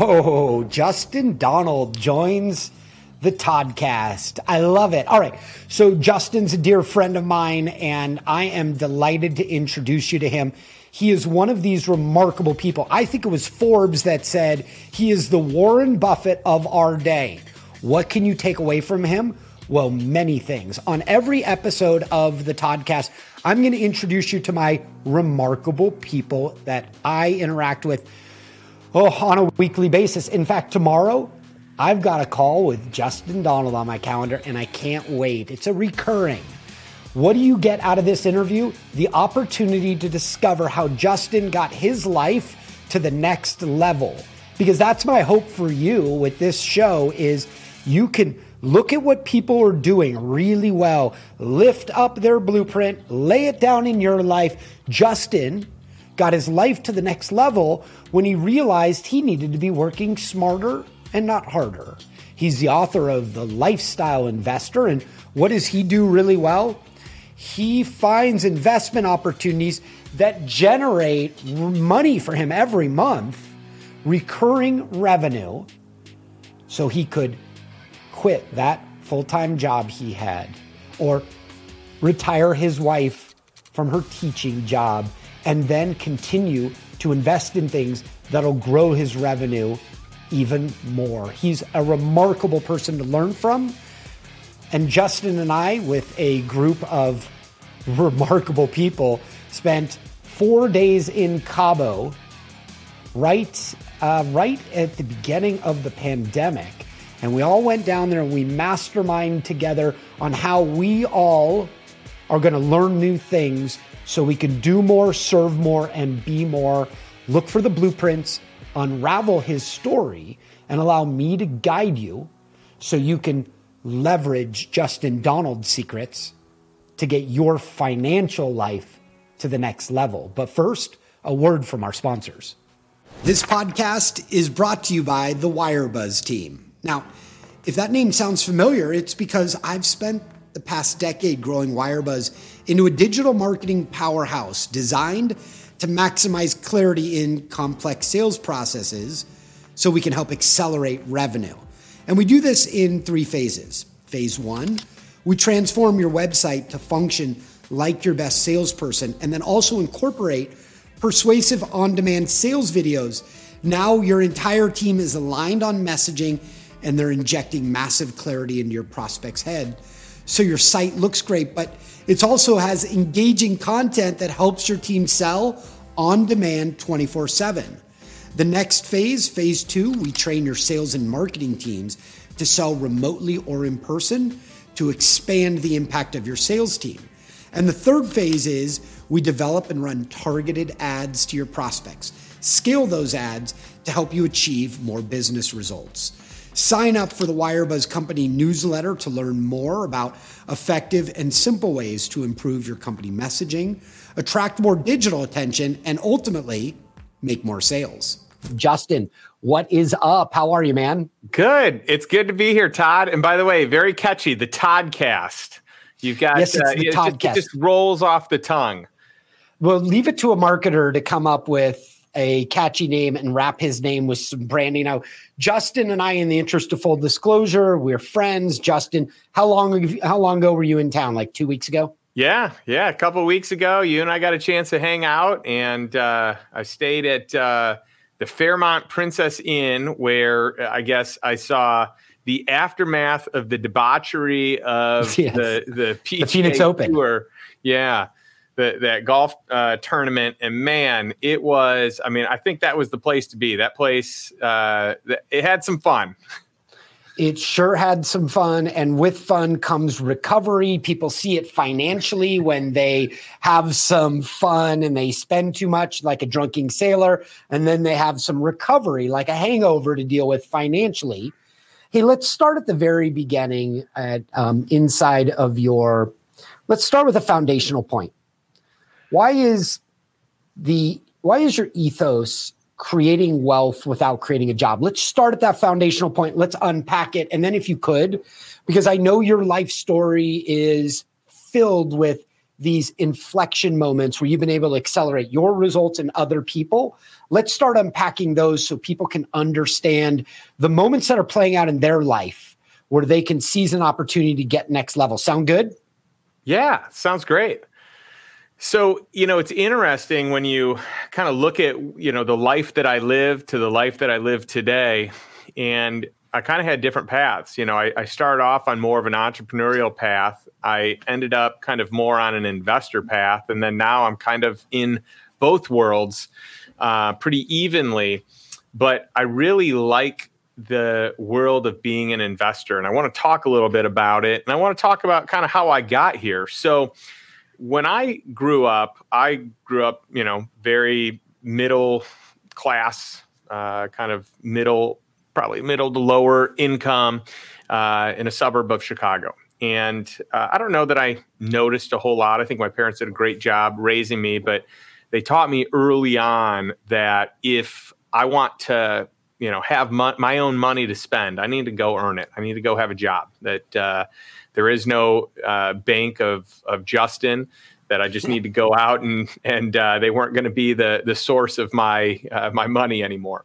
Oh, Justin Donald joins the Toddcast. I love it. All right. So, Justin's a dear friend of mine, and I am delighted to introduce you to him. He is one of these remarkable people. I think it was Forbes that said he is the Warren Buffett of our day. What can you take away from him? Well, many things. On every episode of the Toddcast, I'm going to introduce you to my remarkable people that I interact with oh, on a weekly basis. In fact, tomorrow I've got a call with Justin Donald on my calendar and I can't wait. It's a recurring. What do you get out of this interview? The opportunity to discover how Justin got his life to the next level. Because that's my hope for you with this show is you can look at what people are doing really well, lift up their blueprint, lay it down in your life. Justin got his life to the next level when he realized he needed to be working smarter and not harder. He's the author of The Lifestyle Investor. And what does he do really well? He finds investment opportunities that generate money for him every month, recurring revenue, so he could quit that full time job he had or retire his wife from her teaching job and then continue to invest in things that'll grow his revenue even more. He's a remarkable person to learn from. And Justin and I, with a group of remarkable people, spent four days in Cabo right, uh, right at the beginning of the pandemic. And we all went down there and we mastermind together on how we all are going to learn new things so we can do more, serve more, and be more. Look for the blueprints, unravel his story, and allow me to guide you so you can leverage Justin Donald's secrets to get your financial life to the next level. But first, a word from our sponsors. This podcast is brought to you by the Wirebuzz team. Now, if that name sounds familiar, it's because I've spent the past decade growing Wirebuzz into a digital marketing powerhouse designed to maximize clarity in complex sales processes so we can help accelerate revenue. And we do this in three phases. Phase one, we transform your website to function like your best salesperson and then also incorporate persuasive on demand sales videos. Now your entire team is aligned on messaging and they're injecting massive clarity into your prospect's head so your site looks great, but it also has engaging content that helps your team sell on demand 24 7. The next phase, phase two, we train your sales and marketing teams to sell remotely or in person to expand the impact of your sales team. And the third phase is we develop and run targeted ads to your prospects, scale those ads to help you achieve more business results. Sign up for the Wirebuzz Company newsletter to learn more about effective and simple ways to improve your company messaging, attract more digital attention, and ultimately make more sales. Justin, what is up? How are you, man? Good. It's good to be here, Todd. And by the way, very catchy, the Toddcast. You've got yes, it's uh, the Toddcast. It just rolls off the tongue. Well, leave it to a marketer to come up with a catchy name and wrap his name with some branding. Now, Justin and I, in the interest of full disclosure, we're friends. Justin, how long how long ago were you in town? Like two weeks ago? Yeah, yeah, a couple weeks ago, you and I got a chance to hang out, and uh, I stayed at uh, the Fairmont Princess Inn, where uh, I guess I saw the aftermath of the debauchery of yes. the the, PGA the Phoenix Open tour. Yeah, that golf uh, tournament, and man, it was. I mean, I think that was the place to be. That place, uh, it had some fun. It sure had some fun, and with fun comes recovery. People see it financially when they have some fun and they spend too much, like a drunken sailor, and then they have some recovery, like a hangover, to deal with financially. Hey, let's start at the very beginning. At um, inside of your, let's start with a foundational point why is the why is your ethos creating wealth without creating a job? Let's start at that foundational point. Let's unpack it. And then if you could, because I know your life story is filled with these inflection moments where you've been able to accelerate your results and other people. Let's start unpacking those so people can understand the moments that are playing out in their life where they can seize an opportunity to get next level. Sound good? Yeah, sounds great. So, you know, it's interesting when you kind of look at, you know, the life that I lived to the life that I live today. And I kind of had different paths. You know, I, I, started off on more of an entrepreneurial path. I ended up kind of more on an investor path. And then now I'm kind of in both worlds uh, pretty evenly. But I really like the world of being an investor. And I want to talk a little bit about it. And I want to talk about kind of how I got here. So, when I grew up, I grew up, you know, very middle class, uh, kind of middle, probably middle to lower income uh, in a suburb of Chicago. And uh, I don't know that I noticed a whole lot. I think my parents did a great job raising me, but they taught me early on that if I want to, you know, have my own money to spend, I need to go earn it. I need to go have a job. That uh, there is no uh, bank of of Justin that I just need to go out and and uh, they weren't going to be the the source of my uh, my money anymore.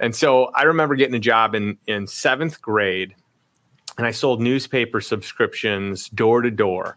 And so I remember getting a job in in seventh grade, and I sold newspaper subscriptions door to door.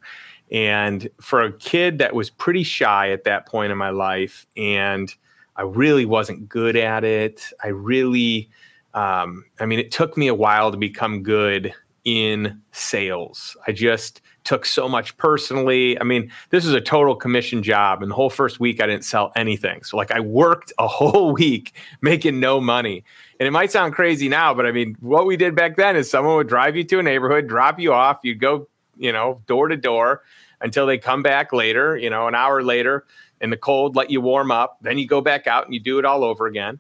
And for a kid that was pretty shy at that point in my life, and I really wasn't good at it. I really, um, I mean, it took me a while to become good in sales. I just took so much personally. I mean, this is a total commission job. And the whole first week, I didn't sell anything. So, like, I worked a whole week making no money. And it might sound crazy now, but I mean, what we did back then is someone would drive you to a neighborhood, drop you off, you'd go, you know, door to door until they come back later, you know, an hour later in the cold, let you warm up. Then you go back out and you do it all over again.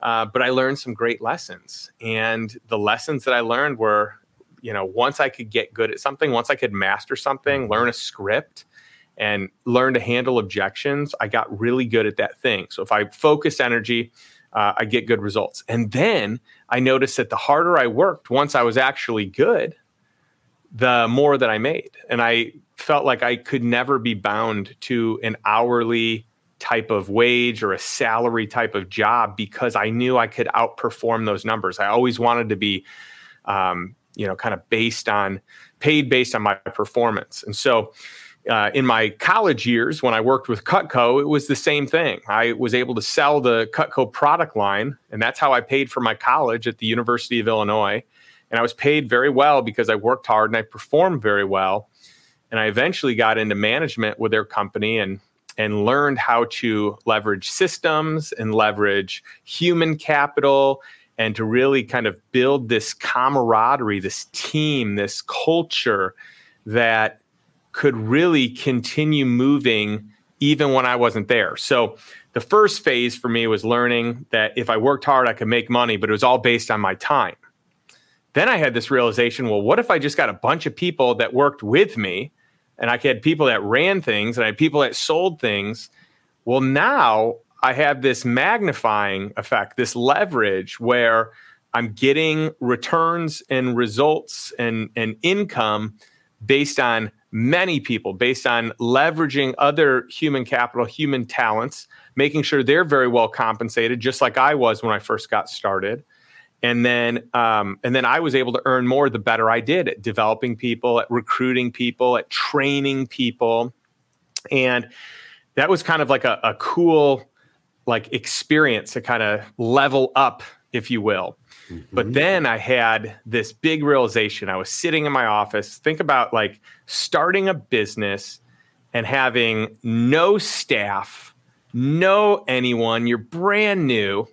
Uh, but I learned some great lessons. And the lessons that I learned were you know, once I could get good at something, once I could master something, mm-hmm. learn a script, and learn to handle objections, I got really good at that thing. So if I focus energy, uh, I get good results. And then I noticed that the harder I worked, once I was actually good, the more that I made. And I felt like I could never be bound to an hourly type of wage or a salary type of job because I knew I could outperform those numbers. I always wanted to be um, you know, kind of based on paid based on my performance. And so uh, in my college years, when I worked with Cutco, it was the same thing. I was able to sell the Cutco product line, and that's how I paid for my college at the University of Illinois. And I was paid very well because I worked hard and I performed very well. And I eventually got into management with their company and and learned how to leverage systems and leverage human capital and to really kind of build this camaraderie, this team, this culture that could really continue moving even when I wasn't there. So the first phase for me was learning that if I worked hard, I could make money, but it was all based on my time. Then I had this realization well, what if I just got a bunch of people that worked with me and I had people that ran things and I had people that sold things? Well, now I have this magnifying effect, this leverage where I'm getting returns and results and, and income based on many people, based on leveraging other human capital, human talents, making sure they're very well compensated, just like I was when I first got started. And then, um, and then I was able to earn more the better I did at developing people, at recruiting people, at training people, and that was kind of like a, a cool like experience to kind of level up, if you will. Mm-hmm. But then I had this big realization. I was sitting in my office. Think about like starting a business and having no staff, no anyone. You're brand new.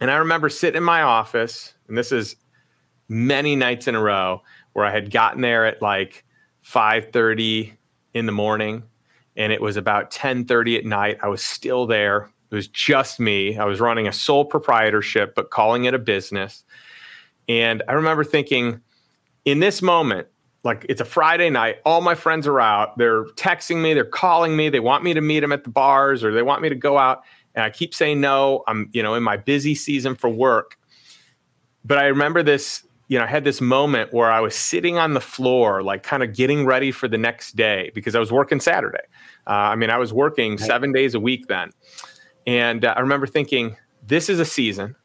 And I remember sitting in my office, and this is many nights in a row where I had gotten there at like 5:30 in the morning and it was about 10:30 at night. I was still there it was just me. I was running a sole proprietorship, but calling it a business. And I remember thinking, in this moment, like it's a Friday night, all my friends are out. They're texting me, they're calling me, they want me to meet them at the bars or they want me to go out. And I keep saying no. I'm, you know, in my busy season for work. But I remember this you know, I had this moment where I was sitting on the floor, like kind of getting ready for the next day because I was working Saturday. Uh, I mean, I was working seven days a week then. And uh, I remember thinking, this is a season.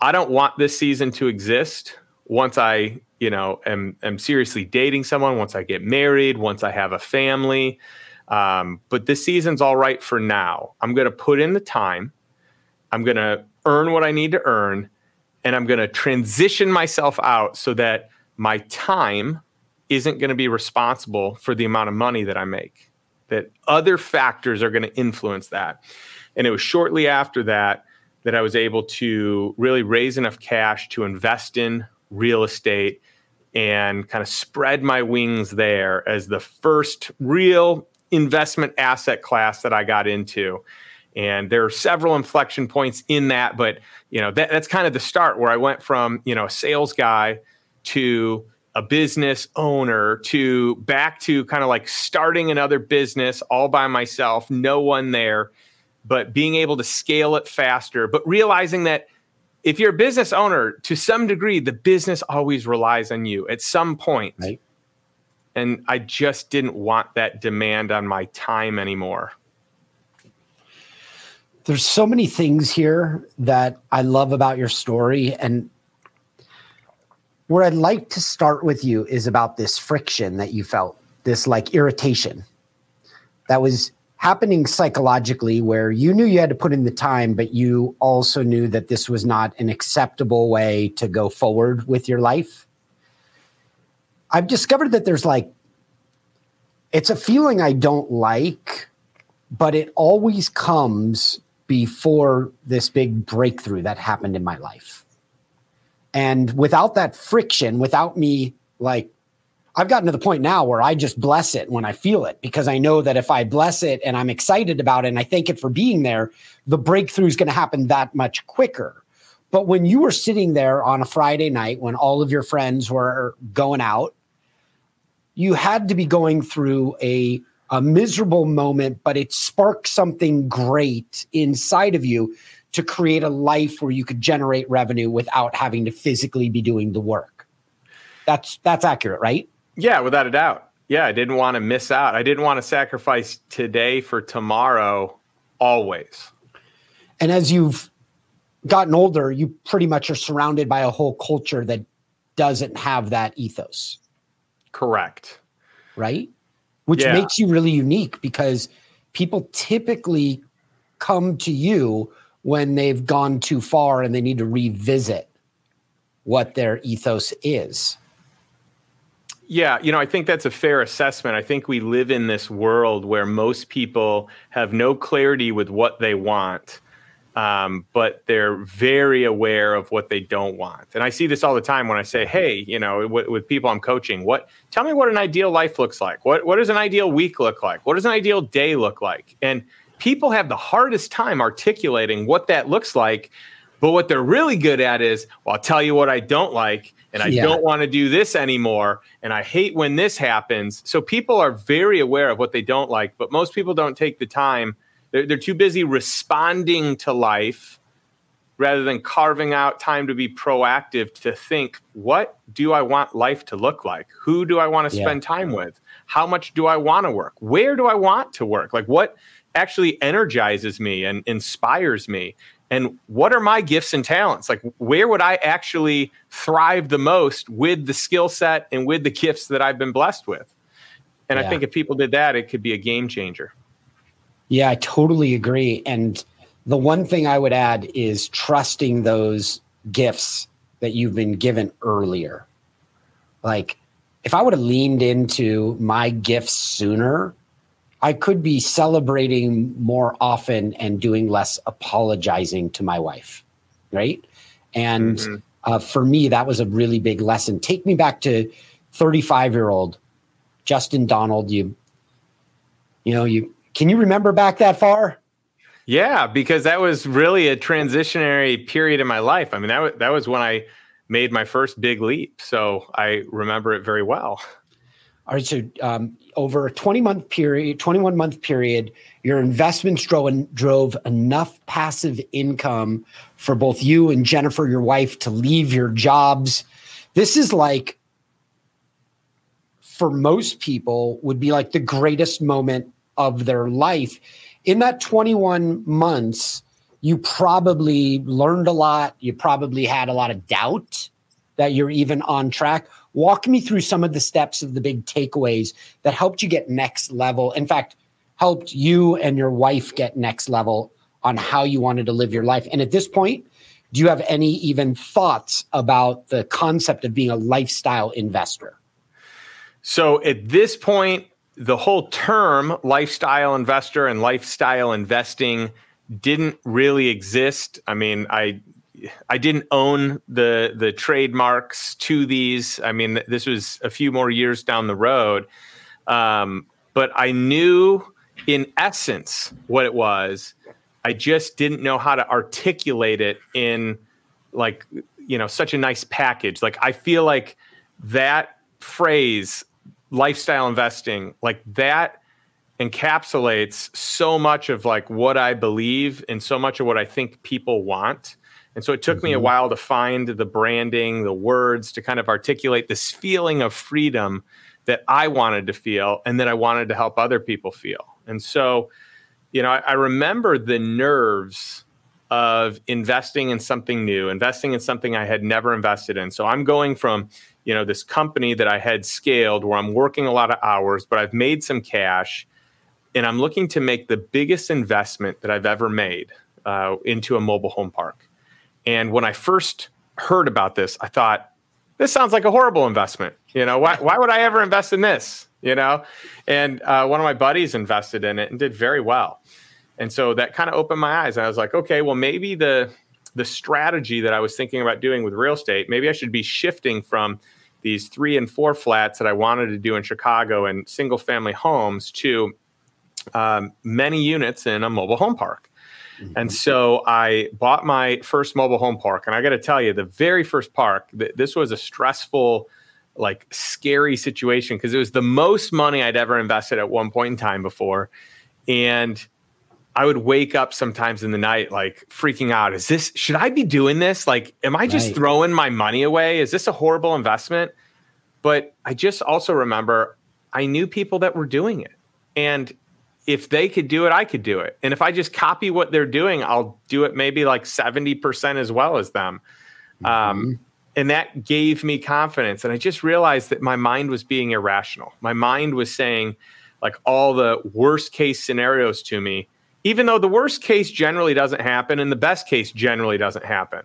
I don't want this season to exist once I, you know, am, am seriously dating someone, once I get married, once I have a family. Um, but this season's all right for now. I'm going to put in the time. I'm going to earn what I need to earn and I'm going to transition myself out so that my time isn't going to be responsible for the amount of money that I make, that other factors are going to influence that. And it was shortly after that that I was able to really raise enough cash to invest in real estate and kind of spread my wings there as the first real investment asset class that I got into. And there are several inflection points in that, but you know that, that's kind of the start where I went from you know a sales guy to a business owner to back to kind of like starting another business all by myself, no one there, but being able to scale it faster, but realizing that if you're a business owner, to some degree, the business always relies on you at some point. Right. And I just didn't want that demand on my time anymore there's so many things here that I love about your story. And where I'd like to start with you is about this friction that you felt, this like irritation that was happening psychologically, where you knew you had to put in the time, but you also knew that this was not an acceptable way to go forward with your life. I've discovered that there's like, it's a feeling I don't like, but it always comes before this big breakthrough that happened in my life. And without that friction, without me like, I've gotten to the point now where I just bless it when I feel it because I know that if I bless it and I'm excited about it and I thank it for being there, the breakthrough is going to happen that much quicker. But when you were sitting there on a Friday night when all of your friends were going out, you had to be going through a a miserable moment, but it sparked something great inside of you to create a life where you could generate revenue without having to physically be doing the work. That's that's accurate, right? Yeah, without a doubt. Yeah, I didn't want to miss out. I didn't want to sacrifice today for tomorrow always. And as you've gotten older, you pretty much are surrounded by a whole culture that doesn't have that ethos. Correct. Right? which yeah. makes you really unique because people typically come to you when they've gone too far and they need to revisit what their ethos is. Yeah, you know, I think that's a fair assessment. I think we live in this world where most people have no clarity with what they want um, but they're very aware of what they don't want. And I see this all the time when I say, "Hey, you know, w- with people I'm coaching, what? Tell me what an ideal life looks like. What what does an ideal week look like? What does an ideal day look like?" And people have the hardest time articulating what that looks like. But what they're really good at is, well, I'll tell you what I don't like, and I yeah. don't want to do this anymore, and I hate when this happens. So people are very aware of what they don't like, but most people don't take the time they're, they're too busy responding to life rather than carving out time to be proactive to think, what do I want life to look like? Who do I want to spend yeah. time with? How much do I want to work? Where do I want to work? Like, what actually energizes me and inspires me? And what are my gifts and talents? Like, where would I actually thrive the most with the skill set and with the gifts that I've been blessed with? And yeah. I think if people did that, it could be a game changer. Yeah, I totally agree. And the one thing I would add is trusting those gifts that you've been given earlier. Like, if I would have leaned into my gifts sooner, I could be celebrating more often and doing less apologizing to my wife. Right. And mm-hmm. uh, for me, that was a really big lesson. Take me back to 35 year old Justin Donald. You, you know, you can you remember back that far? Yeah, because that was really a transitionary period in my life. I mean, that was, that was when I made my first big leap. So I remember it very well. All right. So um, over a 20 month period, 21 month period, your investments drove, drove enough passive income for both you and Jennifer, your wife, to leave your jobs This is like, for most people, would be like the greatest moment of their life. In that 21 months, you probably learned a lot. You probably had a lot of doubt that you're even on track. Walk me through some of the steps of the big takeaways that helped you get next level. In fact, helped you and your wife get next level on how you wanted to live your life. And at this point, do you have any even thoughts about the concept of being a lifestyle investor? So at this point, the whole term lifestyle investor and lifestyle investing didn't really exist. I mean, I I didn't own the the trademarks to these. I mean, this was a few more years down the road, um, but I knew in essence what it was. I just didn't know how to articulate it in like you know such a nice package. Like I feel like that phrase lifestyle investing like that encapsulates so much of like what I believe and so much of what I think people want. And so it took mm-hmm. me a mm-hmm. while to find the branding, the words to kind of articulate this feeling of freedom that I wanted to feel and that I wanted to help other people feel. And so, you know, I, I remember the nerves of investing in something new, investing in something I had never invested in. So I'm going from, you know, this company that I had scaled where I'm working a lot of hours, but I've made some cash and I'm looking to make the biggest investment that I've ever made uh, into a mobile home park. And when I first heard about this, I thought, this sounds like a horrible investment. You know, why, why would I ever invest in this? You know, and uh, one of my buddies invested in it and did very well. And so that kind of opened my eyes. I was like, okay, well, maybe the the strategy that I was thinking about doing with real estate, maybe I should be shifting from these three and four flats that I wanted to do in Chicago and single family homes to um, many units in a mobile home park. Mm-hmm. And so I bought my first mobile home park. And I got to tell you, the very first park, th- this was a stressful, like scary situation because it was the most money I'd ever invested at one point in time before. And I would wake up sometimes in the night, like freaking out. Is this, should I be doing this? Like, am I just right. throwing my money away? Is this a horrible investment? But I just also remember I knew people that were doing it. And if they could do it, I could do it. And if I just copy what they're doing, I'll do it maybe like 70% as well as them. Um, mm-hmm. Um, and that gave me confidence. And I just realized that my mind was being irrational. My mind was saying, like, all the worst case scenarios to me, even though the worst case generally doesn't happen and the best case generally doesn't happen.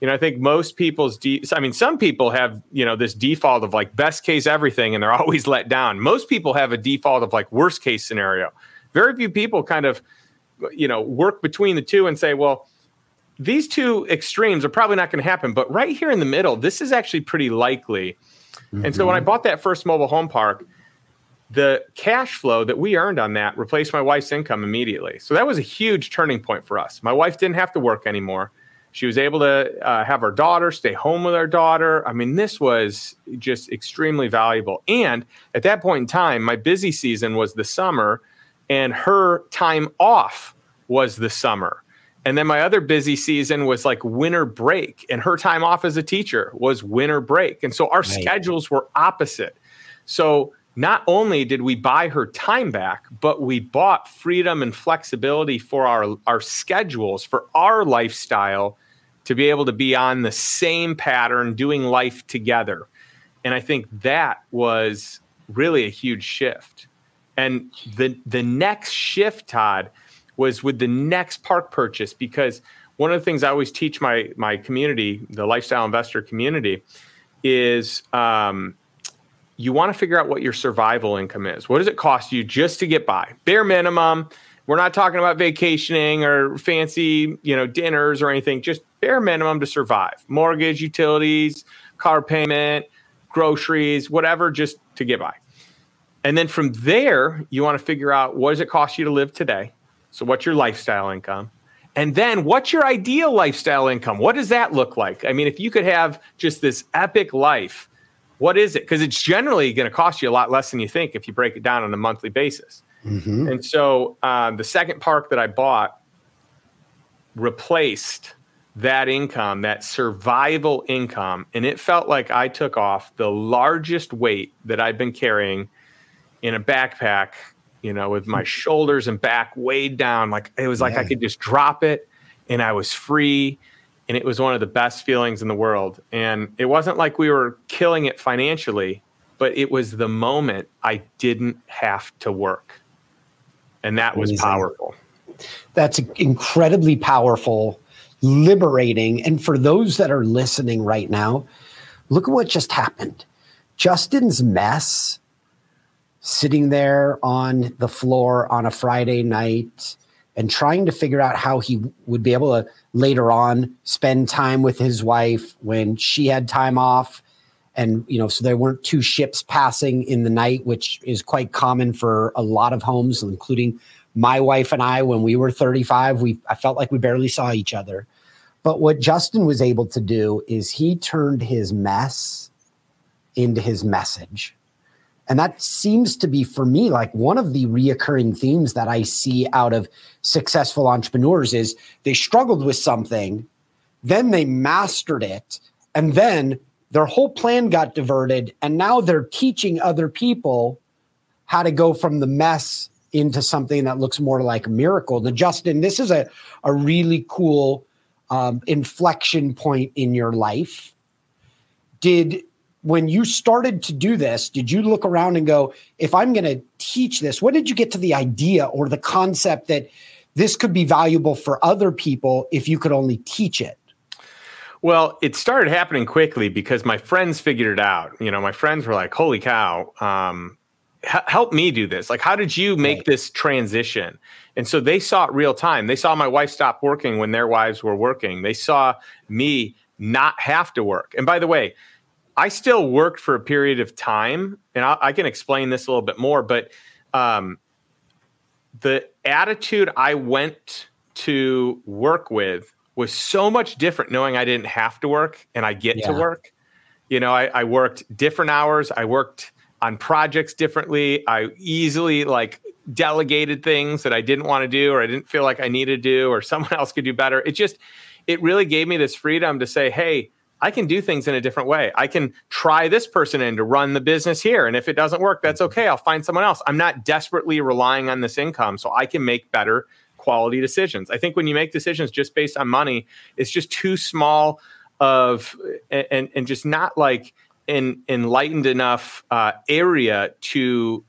You know, I think most people's, de- I mean, some people have, you know, this default of like best case everything and they're always let down. Most people have a default of like worst case scenario very few people kind of, you know, work between the two and say, well, these two extremes are probably not going to happen. But right here in the middle, this is actually pretty likely. Mm-hmm. And so when I mm-hmm. bought that first mobile home park, the cash flow that we earned on that replaced my wife's income immediately. So that was a huge turning point for us. My wife didn't have to work anymore. She was able to uh, have our daughter stay home with our daughter. I mean, this was just extremely valuable. And at that point in time, my busy season was the summer and her time off was the summer. And then my other busy season was like winter break, and her time off as a teacher was winter break. And so our right. schedules were opposite. So not only did we buy her time back, but we bought freedom and flexibility for our, our schedules, for our lifestyle to be able to be on the same pattern, doing life together. And I think that was really a huge shift. And the the next shift, Todd, was with the next park purchase because one of the things I always teach my my community, the lifestyle investor community, is um, you want to figure out what your survival income is. What does it cost you just to get by? Bare minimum. We're not talking about vacationing or fancy, you know, dinners or anything. Just bare minimum to survive. Mortgage, utilities, car payment, groceries, whatever, just to get by. And then from there, you want to figure out what does it cost you to live today? So what's your lifestyle income? And then what's your ideal lifestyle income? What does that look like? I mean, if you could have just this epic life, what is it? Because it's generally going to cost you a lot less than you think if you break it down on a monthly basis. Mm-hmm. And so um, the second park that I bought replaced that income, that survival income, and it felt like I took off the largest weight that I've been carrying in a backpack, you know, with my shoulders and back weighed down. Like it was like yeah. I could just drop it and I was free. And it was one of the best feelings in the world. And it wasn't like we were killing it financially, but it was the moment I didn't have to work. And that was Amazing. powerful. That's incredibly powerful liberating. And for those that are listening right now, look at what just happened. Justin's mess sitting there on the floor on a Friday night and trying to figure out how he would be able to later on spend time with his wife when she had time off. And you know so there weren't two ships passing in the night which is quite common for a lot of homes including my wife and I. When we were 35 we I felt like we barely saw each other. But what Justin was able to do is he turned his mess into his message. And that seems to be for me like one of the reoccurring themes that I see out of successful entrepreneurs is they struggled with something, then they mastered it, and then their whole plan got diverted and now they're teaching other people how to go from the mess into something that looks more like a miracle. Now, Justin, this is a, a really cool um, inflection point in your life. Did when you started to do this, did you look around and go, if I'm going to teach this, what did you get to the idea or the concept that this could be valuable for other people if you could only teach it? Well, it started happening quickly because my friends figured it out. You know, my friends were like, "Holy cow! Um, h- help me do this. Like, how did you make right. this transition?" And so they saw it real time. They saw my wife stop working when their wives were working. They saw me not have to work. And by the way, I still worked for a period of time, and I, I can explain this a little bit more. But um, the attitude I went to work with was so much different, knowing I didn't have to work and I get yeah. to work. You know, I, I worked different hours. I worked on projects differently. I easily like delegated things that I didn't want to do or I didn't feel like I needed to do or someone else could do better. It just it really gave me this freedom to say, "Hey, I can do things in a different way. I can try this person in to run the business here and if it doesn't work, that's okay. I'll find someone else. I'm not desperately relying on this income so I can make better quality decisions. I think when you make decisions just based on money, it's just too small of and and just not like an enlightened enough uh, area to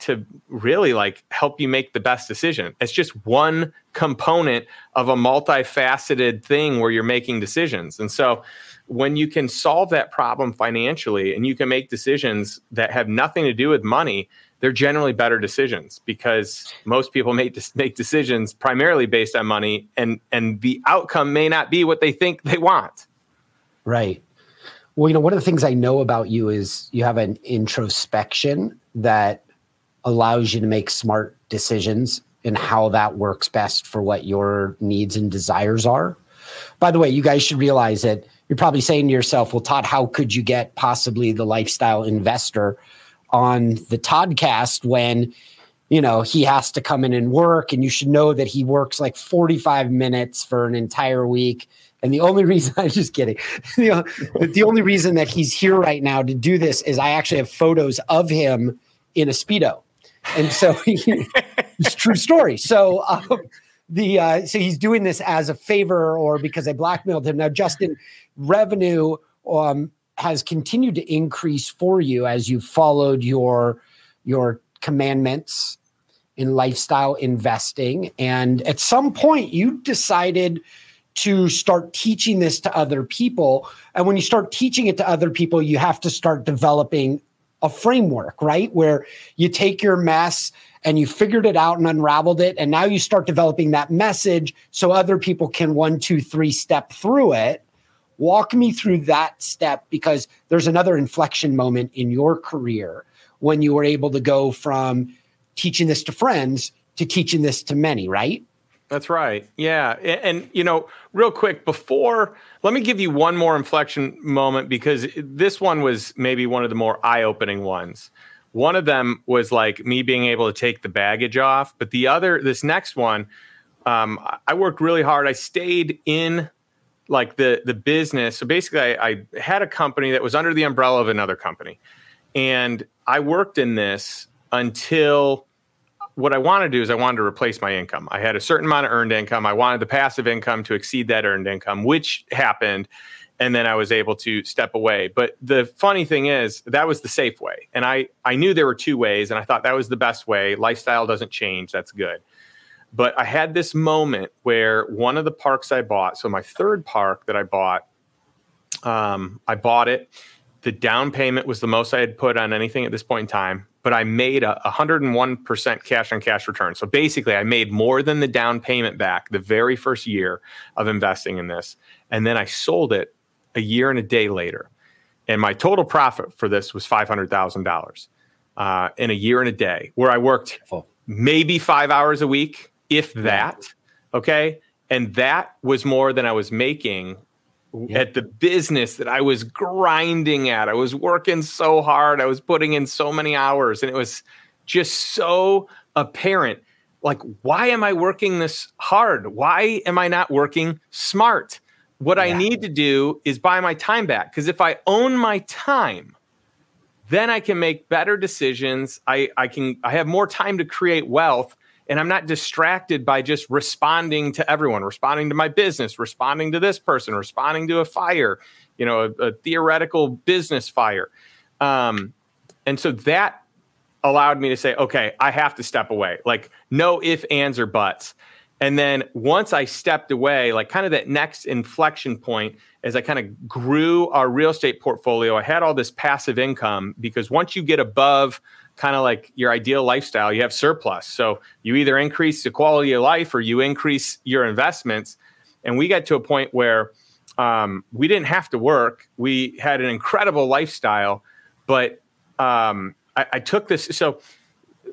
to really like help you make the best decision. It's just one component of a multifaceted thing where you're making decisions. And so when you can solve that problem financially and you can make decisions that have nothing to do with money, they're generally better decisions because most people make make decisions primarily based on money and and the outcome may not be what they think they want. Right. Well, you know, one of the things I know about you is you have an introspection that allows you to make smart decisions and how that works best for what your needs and desires are. By the way, you guys should realize that you're probably saying to yourself, well, Todd, how could you get possibly the lifestyle investor on the Toddcast when, you know, he has to come in and work and you should know that he works like 45 minutes for an entire week. And the only reason I'm just kidding. you know, the only reason that he's here right now to do this is I actually have photos of him in a Speedo and so he, it's true story. So um, the uh, so he's doing this as a favor or because I blackmailed him. Now, Justin, revenue um, has continued to increase for you as you followed your your commandments in lifestyle investing, and at some point you decided to start teaching this to other people. And when you start teaching it to other people, you have to start developing a framework, right? Where you take your mess and you figured it out and unraveled it. And now you start developing that message so other people can one, two, three step through it. Walk me through that step because there's another inflection moment in your career when you were able to go from teaching this to friends to teaching this to many, right? That's right. Yeah. And, and, you know, real quick before, let me give you one more inflection moment because this one was maybe one of the more eye opening ones. One of them was like me being able to take the baggage off. But the other, this next one, um, I worked really hard. I stayed in like the the business. So basically, I, I had a company that was under the umbrella of another company, and I worked in this until what I wanted to do is I wanted to replace my income. I had a certain amount of earned income. I wanted the passive income to exceed that earned income, which happened. And then I was able to step away. But the funny thing is, that was the safe way. And I, I knew there were two ways, and I thought that was the best way. Lifestyle doesn't change. That's good. But I had this moment where one of the parks I bought, so my third park that I bought, um, I bought it. The down payment was the most I had put on anything at this point in time but I made a 101% cash on cash return. So basically, I made more than the down payment back the very first year of investing in this. And then I sold it a year and a day later. And my total profit for this was $500,000 uh, in a year and a day, where I worked maybe five hours a week, if that. Okay. And that was more than I was making at the business that I was grinding at. I was working so hard. I was putting in so many hours, and it was just so apparent. Like, why am I working this hard? Why am I not working smart? What yeah. I need to do is buy my time back. Because if I own my time, then I can make better decisions. I, I can I have more time to create wealth and I'm not distracted by just responding to everyone, responding to my business, responding to this person, responding to a fire, you know, a, a theoretical business fire. Um, and so that allowed me to say, okay, I have to step away. Like no if, ands, or buts. And then once I stepped away, like kind of that next inflection point, as I kind of grew our real estate portfolio, I had all this passive income because once you get above kind of like your ideal lifestyle, you have surplus. So you either increase the quality of life or you increase your investments. And we got to a point where um, we didn't have to work. We had an incredible lifestyle, but um, I, I took this. So,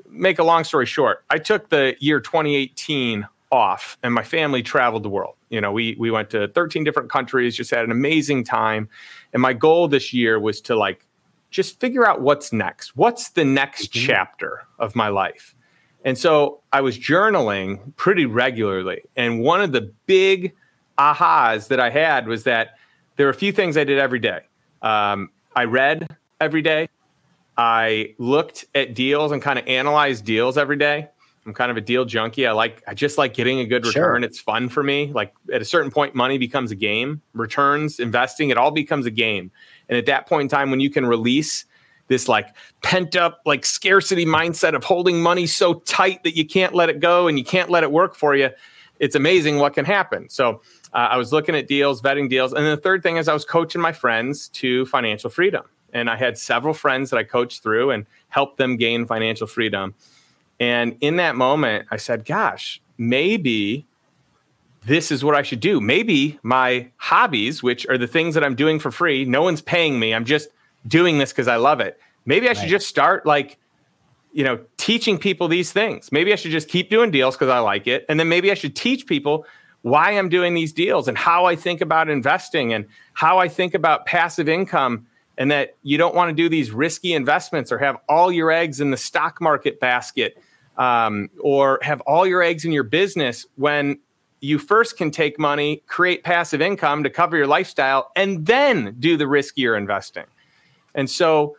make a long story short, I took the year 2018 off, and my family traveled the world. You know, we we went to 13 different countries, just had an amazing time. And my goal this year was to like just figure out what's next. What's the next mm-hmm. chapter of my life? And so I was journaling pretty regularly. And one of the big ahas that I had was that there were a few things I did every day. Um, I read every day. I looked at deals and kind of analyzed deals every day. I'm kind of a deal junkie. I like I just like getting a good return. Sure. It's fun for me. Like at a certain point, money becomes a game. Returns, investing, it all becomes a game. And at that point in time, when you can release this like pent up like scarcity mindset of holding money so tight that you can't let it go and you can't let it work for you, it's amazing what can happen. So uh, I was looking at deals, vetting deals, and then the third thing is I was coaching my friends to financial freedom. And I had several friends that I coached through and helped them gain financial freedom. And in that moment, I said, gosh, maybe this is what I should do. Maybe my hobbies, which are the things that I'm doing for free, no one's paying me. I'm just doing this because I love it. Maybe I should just start like, you know, teaching people these things. Maybe I should just keep doing deals because I like it. And then maybe I should teach people why I'm doing these deals and how I think about investing and how I think about passive income and that you don't want to do these risky investments or have all your eggs in the stock market basket um, or have all your eggs in your business when you first can take money, create passive income to cover your lifestyle, and then do the riskier investing. And so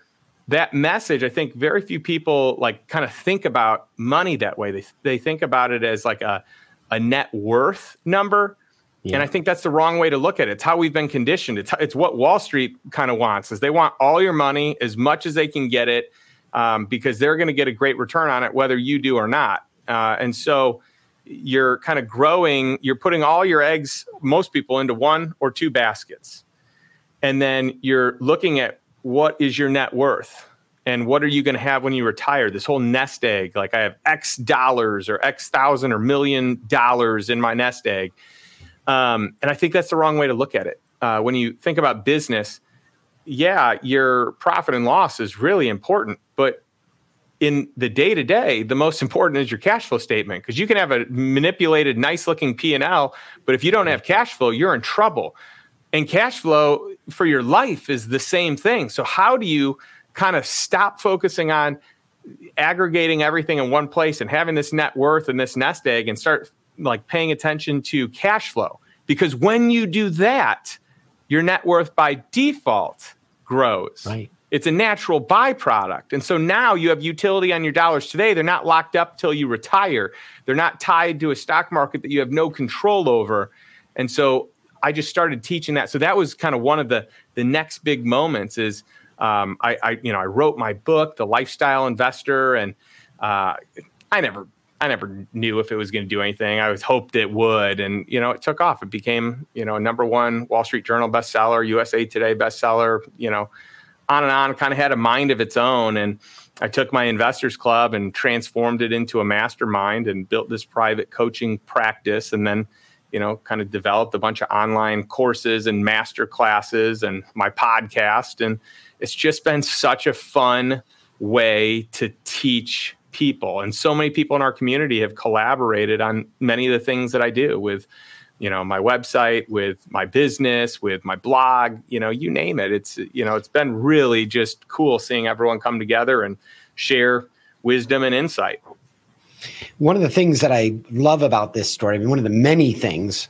that message, I think very few people like kind of think about money that way. They, they think about it as like a, a net worth number. Yeah. And I think that's the wrong way to look at it. It's how we've been conditioned. It's, it's what Wall Street kind of wants is they want all your money as much as they can get it um, because they're going to get a great return on it, whether you do or not. Uh, and so you're kind of growing, you're putting all your eggs, most people, into one or two baskets. And then you're looking at what is your net worth and what are you going to have when you retire? This whole nest egg, like I have X dollars or X thousand or million dollars in my nest egg. Um, and I think that's the wrong way to look at it. Uh, when you think about business, yeah, your profit and loss is really important, but in the day to day, the most important is your cash flow statement because you can have a manipulated, nice looking P and L, but if you don't have cash flow, you're in trouble. And cash flow for your life is the same thing. So how do you kind of stop focusing on aggregating everything in one place and having this net worth and this nest egg and start like paying attention to cash flow? because when you do that, your net worth by default grows. Right. It's a natural byproduct. And so now you have utility on your dollars today. They're not locked up till you retire. They're not tied to a stock market that you have no control over. And so I just started teaching that. So that was kind of one of the the next big moments is um, I, I, you know I wrote my book, The Lifestyle Investor, and uh, I never I never knew if it was going to do anything. I was hoped it would, and you know, it took off. It became you know a number one Wall Street Journal bestseller, USA Today bestseller. You know, on and on. Kind of had a mind of its own, and I took my investors club and transformed it into a mastermind and built this private coaching practice, and then you know, kind of developed a bunch of online courses and master classes and my podcast, and it's just been such a fun way to teach people and so many people in our community have collaborated on many of the things that i do with you know my website with my business with my blog you know you name it it's you know it's been really just cool seeing everyone come together and share wisdom and insight one of the things that i love about this story i mean one of the many things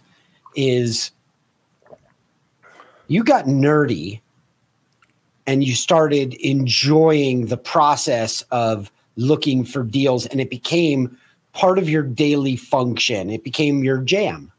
is you got nerdy and you started enjoying the process of looking for deals and it became part of your daily function. It became your jam.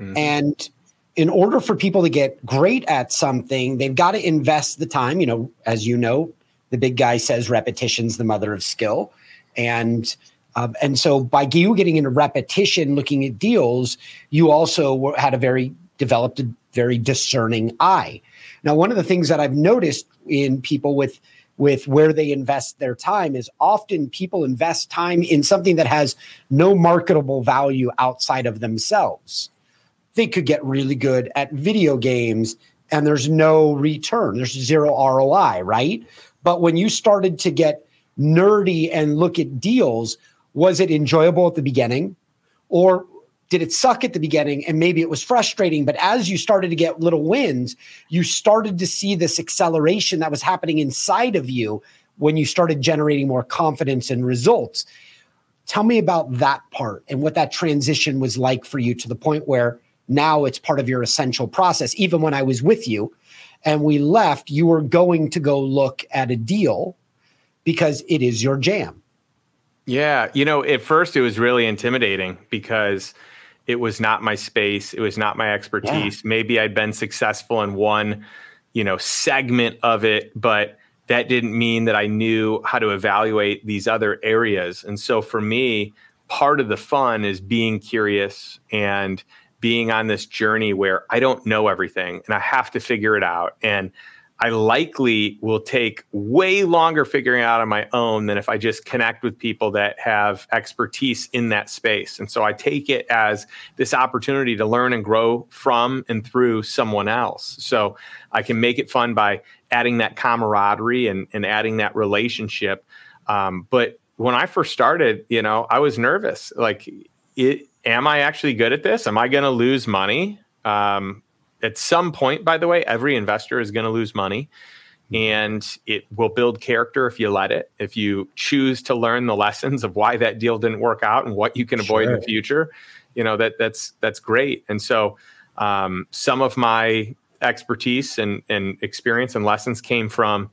Mm-hmm. And in order for people to get great at something, they've got to invest the time. You know, as you know, the big guy says repetition's the mother of skill. And um, and so by you getting into repetition, looking at deals, you also had a very developed a very discerning eye. Now, one of the things that I've noticed in people with with where they invest their time is often people invest time in something that has no marketable value outside of themselves. They could get really good at video games and there's no return, there's zero ROI, right? But when you started to get nerdy and look at deals, was it enjoyable at the beginning? Or did it suck at the beginning and maybe it was frustrating but as you started to get little wins you started to see this acceleration that was happening inside of you when you started generating more confidence and results tell me about that part and what that transition was like for you to the point where now it's part of your essential process even when i was with you and we left you were going to go look at a deal because it is your jam. Yeah. You know at first it was really intimidating because it was not my space. It was not my expertise. Yeah. maybe i'd been successful in one you know segment of it but that didn't mean that i knew how to evaluate these other areas. And so for me part of the fun is being curious and being on this journey where i don't know everything and i have to figure it out and I likely will take way longer figuring out on my own than if I just connect with people that have expertise in that space. And so I take it as this opportunity to learn and grow from and through someone else. So I can make it fun by adding that camaraderie and, and adding that relationship. Um, but when I first started, you know, I was nervous. Like, it, am I actually good at this? Am I going to lose money? Um, at some point, by the way, every investor is going to lose money and it will build character if you let it. If you choose to learn the lessons of why that deal didn't work out and what you can avoid sure. in the future, you know that that's that's great. And so, um, some of my expertise and and experience and lessons came from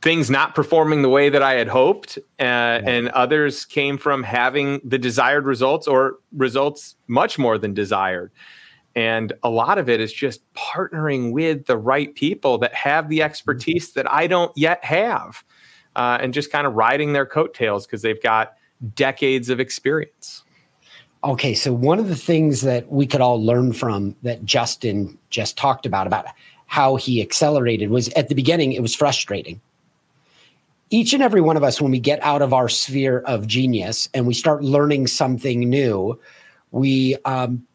things not performing the way that I had hoped, uh, yeah. and others came from having the desired results or results much more than desired. And a lot of it is just partnering with the right people that have the expertise that I don't yet have, uh, and just kind of riding their coattails because they've got decades of experience. Okay, so one of the things that we could all learn from that Justin just talked about, about how he accelerated, was at the beginning, it was frustrating. Each and every one of us, when we get out of our sphere of genius and we start learning something new, we um,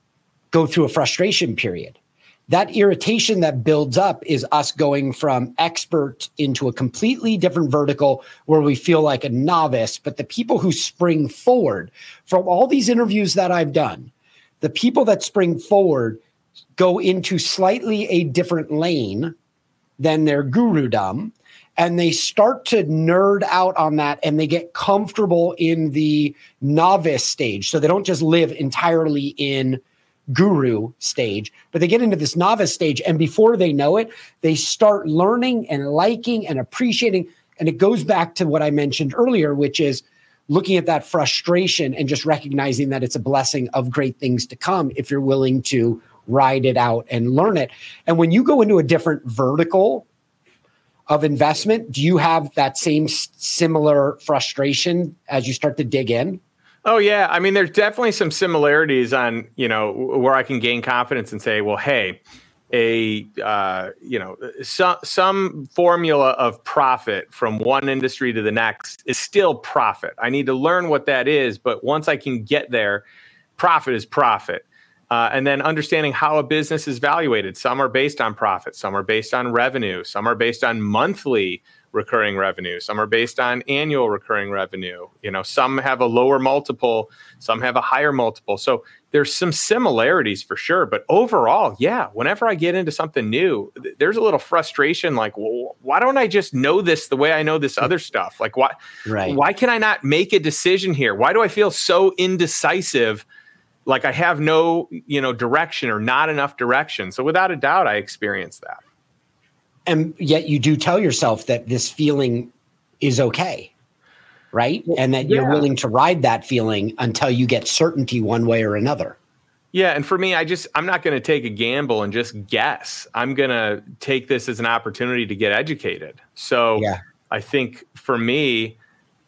go through a frustration period. That irritation that builds up is us going from expert into a completely different vertical where we feel like a novice. But the people who spring forward from all these interviews that I've done, the people that spring forward go into slightly a different lane than their gurudom and they start to nerd out on that and they get comfortable in the novice stage so they don't just live entirely in guru stage, but they get into this novice stage. And before they know it, they start learning and liking and appreciating. And it goes back to what I mentioned earlier, which is looking at that frustration and just recognizing that it's a blessing of great things to come if you're willing to ride it out and learn it. And when you go into a different vertical of investment, do you have that same similar frustration as you start to dig in? Oh yeah, I mean, there's definitely some similarities on you know where I can gain confidence and say, well, hey, a uh, you know some some formula of profit from one industry to the next is still profit. I need to learn what that is, but once I can get there, profit is profit. Uh, and then understanding how a business is valuated. Some are based on profit, some are based on revenue, some are based on monthly recurring revenue, some are based on annual recurring revenue. You know, some have a lower multiple, some have a higher multiple. So there's some similarities for sure, but overall, yeah, whenever I get into something new, th- there's a little frustration like, well, why don't I just know this the way I know this other stuff? Like why right. why can I not make a decision here? Why do I feel so indecisive? Like I have no, you know, direction or not enough direction. So without a doubt, I experience that. And yet you do tell yourself that this feeling is okay, right? Well, and that yeah. you're willing to ride that feeling until you get certainty one way or another. Yeah, and for me, I just I'm not going to take a gamble and just guess. I'm going to take this as an opportunity to get educated. So yeah. I think for me,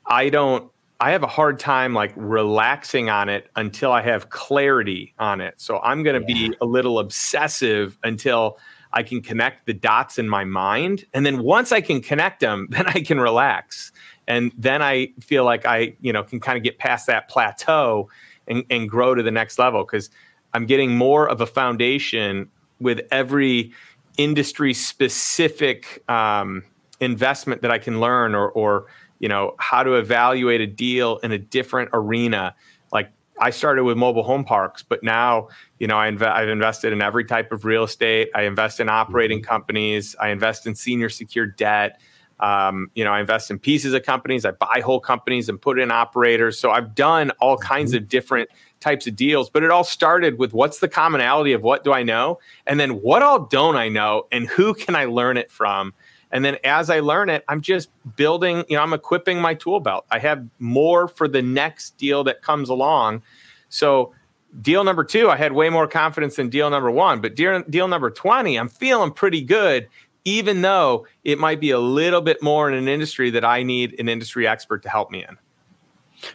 I don't I have a hard time like relaxing on it until I have clarity on it. So I'm going to yeah. be a little obsessive until I can connect the dots in my mind. And then once I can connect them, then I can relax. And then I feel like I, you know, can kind of get past that plateau and, and grow to the next level because I'm getting more of a foundation with every industry specific um, investment that I can learn or, or you know how to evaluate a deal in a different arena. Like i started with mobile home parks but now you know I inv- i've invested in every type of real estate. I invest in operating mm-hmm. companies. I invest in senior secured debt. Um, you know i invest in pieces of companies. I buy whole companies and put in operators. So i've done all kinds mm-hmm. of different types of deals but it all started with what's the commonality of what do i know? And then what all don't i know? And who can i learn it from and then as I learn it, I'm just building, you know, I'm equipping my tool belt. I have more for the next deal that comes along. So, deal number two, I had way more confidence than deal number one. But deal, deal number 20, I'm feeling pretty good, even though it might be a little bit more in an industry that I need an industry expert to help me in.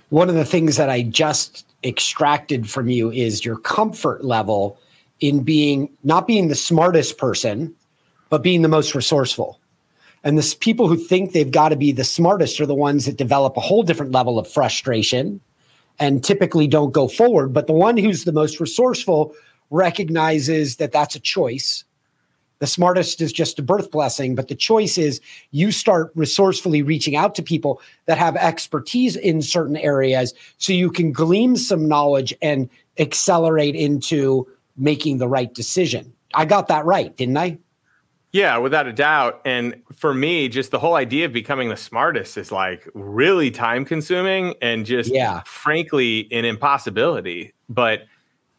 One of the things that I just extracted from you is your comfort level in being not being the smartest person, but being the most resourceful. And the people who think they've got to be the smartest are the ones that develop a whole different level of frustration and typically don't go forward. But the one who's the most resourceful recognizes that that's a choice. The smartest is just a birth blessing, but the choice is you start resourcefully reaching out to people that have expertise in certain areas so you can glean some knowledge and accelerate into making the right decision. I got that right, didn't I? Yeah, without a doubt. And for me, just the whole idea of becoming the smartest is like really time consuming and just yeah. frankly an impossibility. But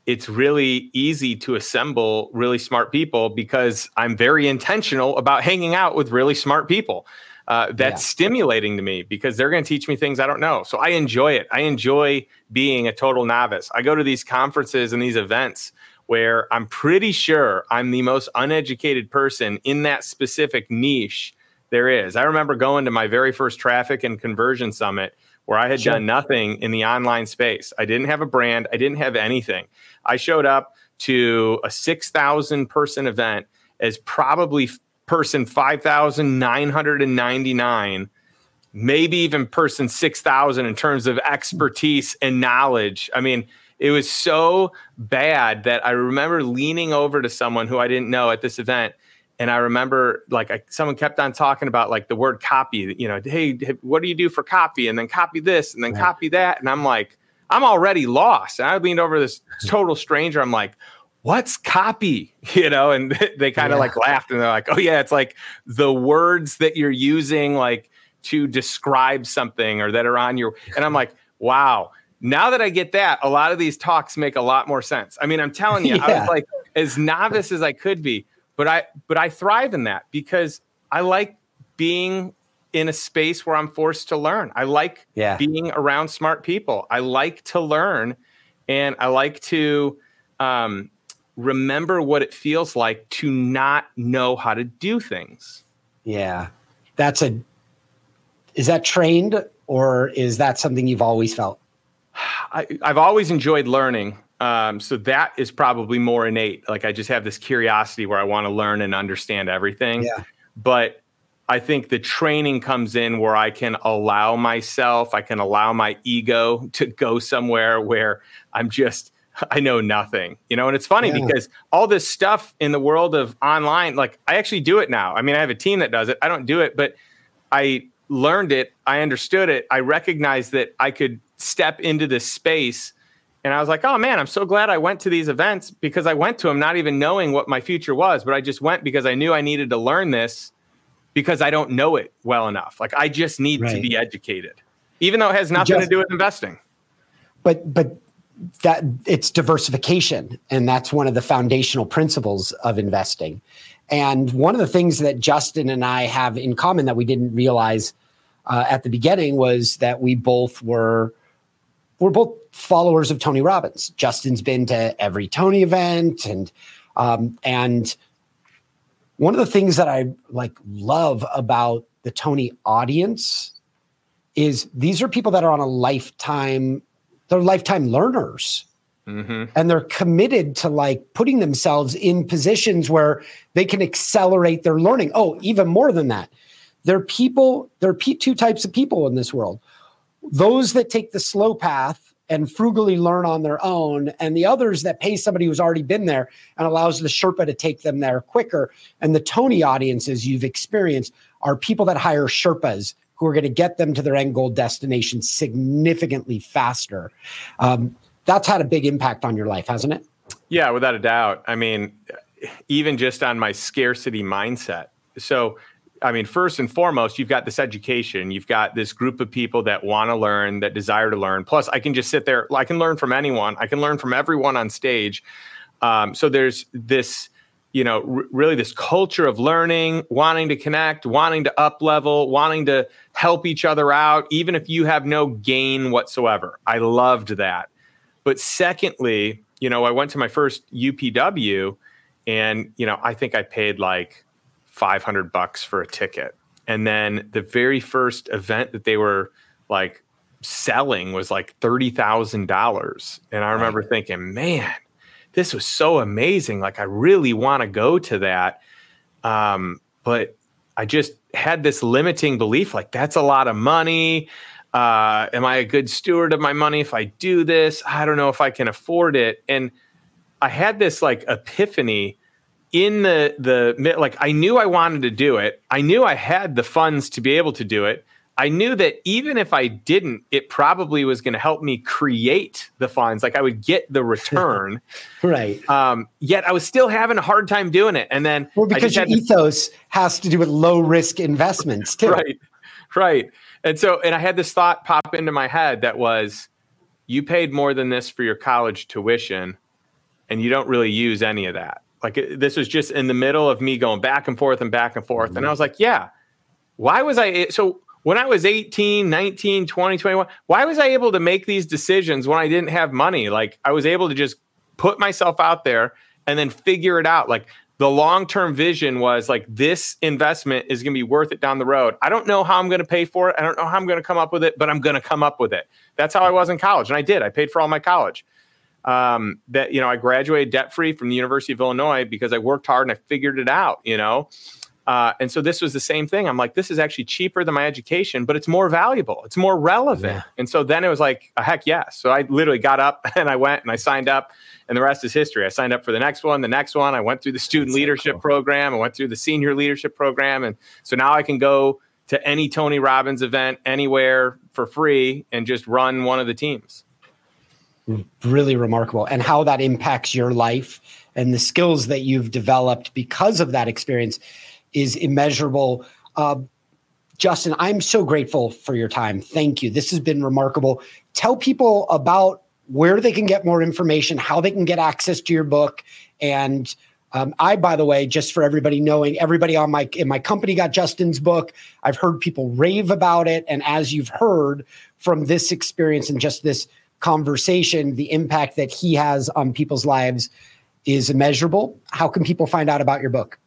it's really easy to assemble really smart people because I'm very intentional about hanging out with really smart people. Uh, that's yeah. stimulating to me because they're going to teach me things I don't know. So I enjoy it. I enjoy being a total novice. I go to these conferences and these events where I'm pretty sure I'm the most uneducated person in that specific niche there is. I remember going to my very first traffic and conversion summit where I had sure. done nothing in the online space. I didn't have a brand, I didn't have anything. I showed up to a 6,000 person event as probably person 5,999 maybe even person 6000 in terms of expertise and knowledge. I mean, it was so bad that I remember leaning over to someone who I didn't know at this event. And I remember like I, someone kept on talking about like the word copy, you know, hey, what do you do for copy? And then copy this and then right. copy that. And I'm like, I'm already lost. And I leaned over this total stranger. I'm like, what's copy? You know, and they kind of yeah. like laughed and they're like, oh, yeah, it's like the words that you're using like to describe something or that are on your. And I'm like, wow now that I get that, a lot of these talks make a lot more sense. I mean, I'm telling you, yeah. I was like as novice as I could be, but I but I thrive in that because I like being in a space where I'm forced to learn. I like yeah. being around smart people. I like to learn and I like to um, remember what it feels like to not know how to do things. Yeah. That's a is that trained or is that something you've always felt? I, have always enjoyed learning. Um, so that is probably more innate. Like I just have this curiosity where I want to learn and understand everything. Yeah. But I think the training comes in where I can allow myself, I can allow my ego to go somewhere where I'm just, I know nothing, you know? And it's funny yeah. because all this stuff in the world of online, like I actually do it now. I mean, I have a team that does it. I don't do it, but I learned it. I understood it. I recognized that I could step into this space. And I was like, oh man, I'm so glad I went to these events because I went to them not even knowing what my future was, but I just went because I knew I needed to learn this because I don't know it well enough. Like I just need right. to be educated, even though it has nothing just, to do with investing. But, but, that it's diversification and that's one of the foundational principles of investing and one of the things that justin and i have in common that we didn't realize uh, at the beginning was that we both were we're both followers of Tony Robbins. Justin's been to every Tony event, and um, and one of the things that I like love about the Tony audience is these are people that are on a lifetime, they're lifetime learners. Mm-hmm. And they're committed to like putting themselves in positions where they can accelerate their learning. Oh, even more than that, there are people, there are two types of people in this world those that take the slow path and frugally learn on their own, and the others that pay somebody who's already been there and allows the Sherpa to take them there quicker. And the Tony audiences you've experienced are people that hire Sherpas who are going to get them to their end goal destination significantly faster. Um, that's had a big impact on your life, hasn't it? Yeah, without a doubt. I mean, even just on my scarcity mindset. So I mean, first and foremost, you've got this education. You've got this group of people that want to learn, that desire to learn. Plus, I can just sit there. I can learn from anyone. I can learn from everyone on stage. Um, so there's this, you know, r- really this culture of learning, wanting to connect, wanting to up level, wanting to help each other out, even if you have no gain whatsoever. I loved that. But secondly, you know, I went to my first UPW, and you know, I think I paid like 500 bucks for a ticket. And then the very first event that they were like selling was like $30,000. And I remember right. thinking, man, this was so amazing. Like, I really want to go to that. Um, but I just had this limiting belief like, that's a lot of money. Uh, am I a good steward of my money if I do this? I don't know if I can afford it. And I had this like epiphany in the the like I knew I wanted to do it. I knew I had the funds to be able to do it. I knew that even if I didn't, it probably was going to help me create the funds. Like I would get the return. right. Um, yet I was still having a hard time doing it. And then well, because your ethos has to do with low risk investments too. right. Right. And so, and I had this thought pop into my head that was, you paid more than this for your college tuition, and you don't really use any of that. Like this was just in the middle of me going back and forth and back and forth. Mm-hmm. And I was like, yeah, why was I so when I was 18, 19, 20, 21, why was I able to make these decisions when I didn't have money? Like I was able to just put myself out there and then figure it out. Like the long-term vision was like this investment is going to be worth it down the road. I don't know how I'm going to pay for it. I don't know how I'm going to come up with it, but I'm going to come up with it. That's how I was in college and I did. I paid for all my college um, that you know I graduated debt free from the University of Illinois because I worked hard and I figured it out. You know. Uh, and so this was the same thing. I'm like, this is actually cheaper than my education, but it's more valuable. It's more relevant. Yeah. And so then it was like, a heck yes. So I literally got up and I went and I signed up, and the rest is history. I signed up for the next one, the next one. I went through the student That's leadership so cool. program. I went through the senior leadership program, and so now I can go to any Tony Robbins event anywhere for free and just run one of the teams really remarkable and how that impacts your life and the skills that you've developed because of that experience is immeasurable uh, Justin, I'm so grateful for your time. Thank you. This has been remarkable. Tell people about where they can get more information, how they can get access to your book, and um, I, by the way, just for everybody knowing, everybody on my in my company got Justin's book. I've heard people rave about it, and as you've heard from this experience and just this conversation, the impact that he has on people's lives is immeasurable. How can people find out about your book?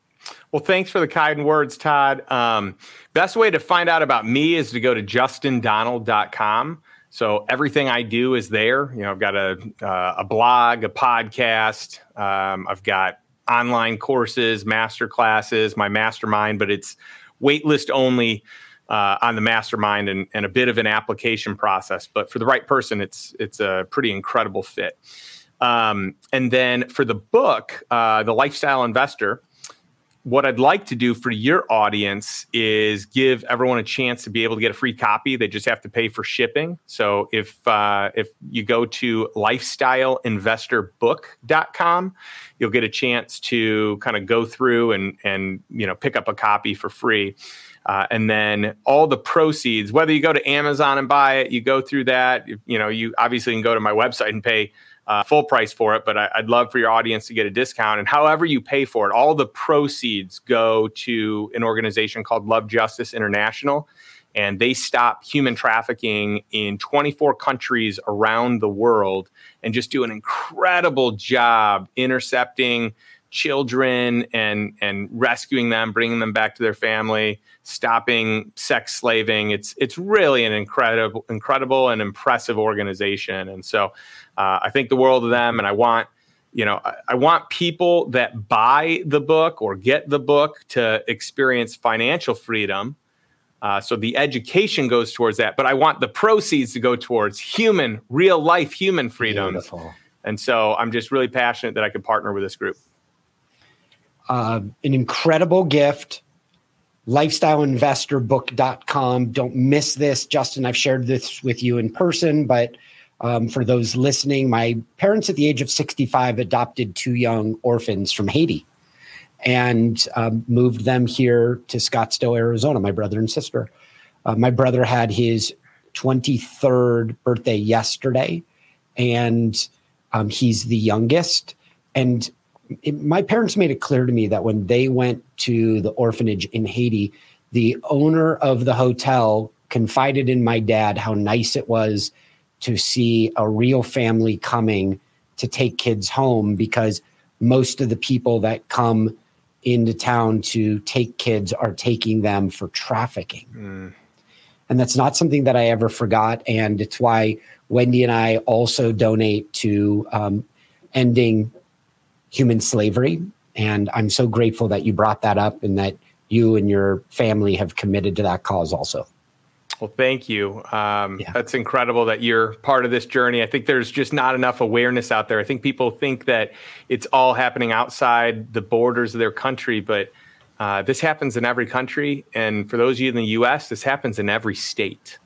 Well, thanks for the kind words, Todd. Um, best way to find out about me is to go to justindonald.com. So everything I do is there. You know, I've got a uh, a blog, a podcast. Um, I've got online courses, master classes, my mastermind, but it's waitlist only uh, on the mastermind and, and a bit of an application process. But for the right person, it's it's a pretty incredible fit. Um, and then for the book, uh, the lifestyle investor, what I'd like to do for your audience is give everyone a chance to be able to get a free copy. They just have to pay for shipping. So if uh, if you go to lifestyleinvestorbook.com, you'll get a chance to kind of go through and and you know pick up a copy for free. Uh, and then all the proceeds, whether you go to Amazon and buy it, you go through that. You know, you obviously can go to my website and pay uh, full price for it, but I, would love for your audience to get a discount. And however you pay for it, all the proceeds go to an organization called Love Justice International. And they stop human trafficking in 24 countries around the world and just do an incredible job intercepting children and and rescuing them, bringing them back to their family, stopping sex slaving. It's it's really an incredible, incredible and impressive organization. And so uh, I think the world of them. And I want you know I, I want people that buy the book or get the book to experience financial freedom. Uh, so the education goes towards that, but I want the proceeds to go towards human, real life human freedoms. Beautiful. And so I'm just really passionate that I could partner with this group. Uh, an incredible gift. lifestyleinvestorbook.com don't miss this. Justin i've shared this with you in person but um, for those listening my parents at the age of 65 adopted two young orphans from haiti and um, moved them here to scottsdale arizona my brother and sister. Uh, my brother had his 23rd birthday yesterday and um, he's the youngest. And it, my parents made it clear to me that when they went to the orphanage in Haiti, the owner of the hotel confided in my dad how nice it was to see a real family coming to take kids home because most of the people that come into town to take kids are taking them for trafficking. Mm. And that's not something that I ever forgot. And it's why Wendy and I also donate to um, ending human slavery. And I'm so grateful that you brought that up and that you and your family have committed to that cause also. Well, thank you. Um, yeah. That's incredible that you're part of this journey. I think there's just not enough awareness out there. I think people think that it's all happening outside the borders of their country, but uh, this happens in every country. And for those of you in the US, this happens in every state.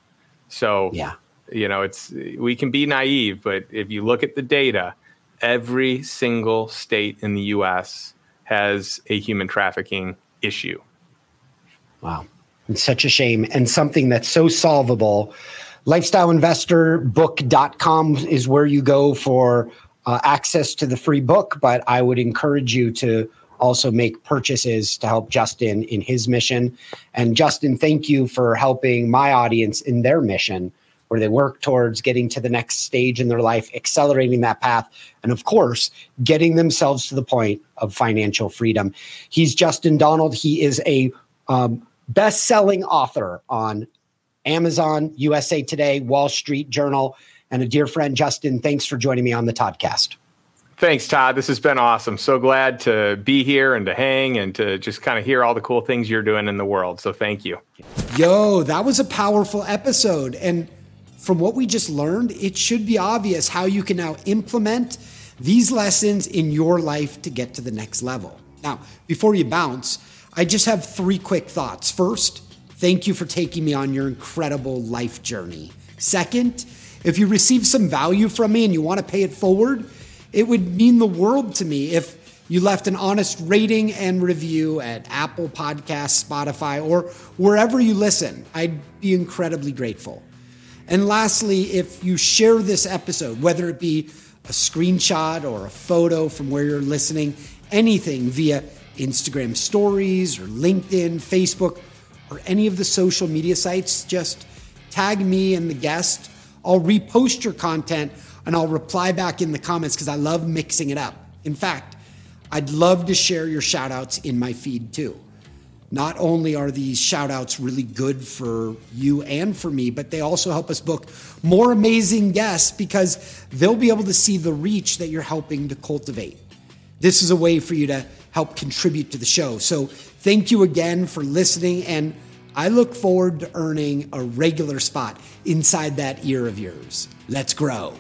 So, yeah. you know, it's we can be naive, but if you look at the data, every single state in the US has a human trafficking issue. Wow. It's such a shame and something that's so solvable. Lifestyleinvestorbook.com is where you go for uh, access to the free book, but I would encourage you to also make purchases to help Justin in his mission. And Justin, thank you for helping my audience in their mission where they work towards getting to the next stage in their life, accelerating that path, and of course, getting themselves to the point of financial freedom. He's Justin Donald. He is a um, best selling author on Amazon, USA Today, Wall Street Journal, and a dear friend, Justin. Thanks for joining me on the Toddcast. Thanks, Todd. This has been awesome. So glad to be here and to hang and to just kind of hear all the cool things you're doing in the world. So thank you. Yo, that was a powerful episode. And from what we just learned, it should be obvious how you can now implement these lessons in your life to get to the next level. Now, before you bounce, I just have three quick thoughts. First, thank you for taking me on your incredible life journey. Second, if you receive some value from me and you want to pay it forward, it would mean the world to me if you left an honest rating and review at Apple Podcasts, Spotify, or wherever you listen. I'd be incredibly grateful. And lastly, if you share this episode, whether it be a screenshot or a photo from where you're listening, anything via Instagram stories or LinkedIn, Facebook, or any of the social media sites, just tag me and the guest. I'll repost your content and I'll reply back in the comments because I love mixing it up. In fact, I'd love to share your shout outs in my feed too. Not only are these shout outs really good for you and for me, but they also help us book more amazing guests because they'll be able to see the reach that you're helping to cultivate. This is a way for you to help contribute to the show. So thank you again for listening. And I look forward to earning a regular spot inside that ear of yours. Let's grow.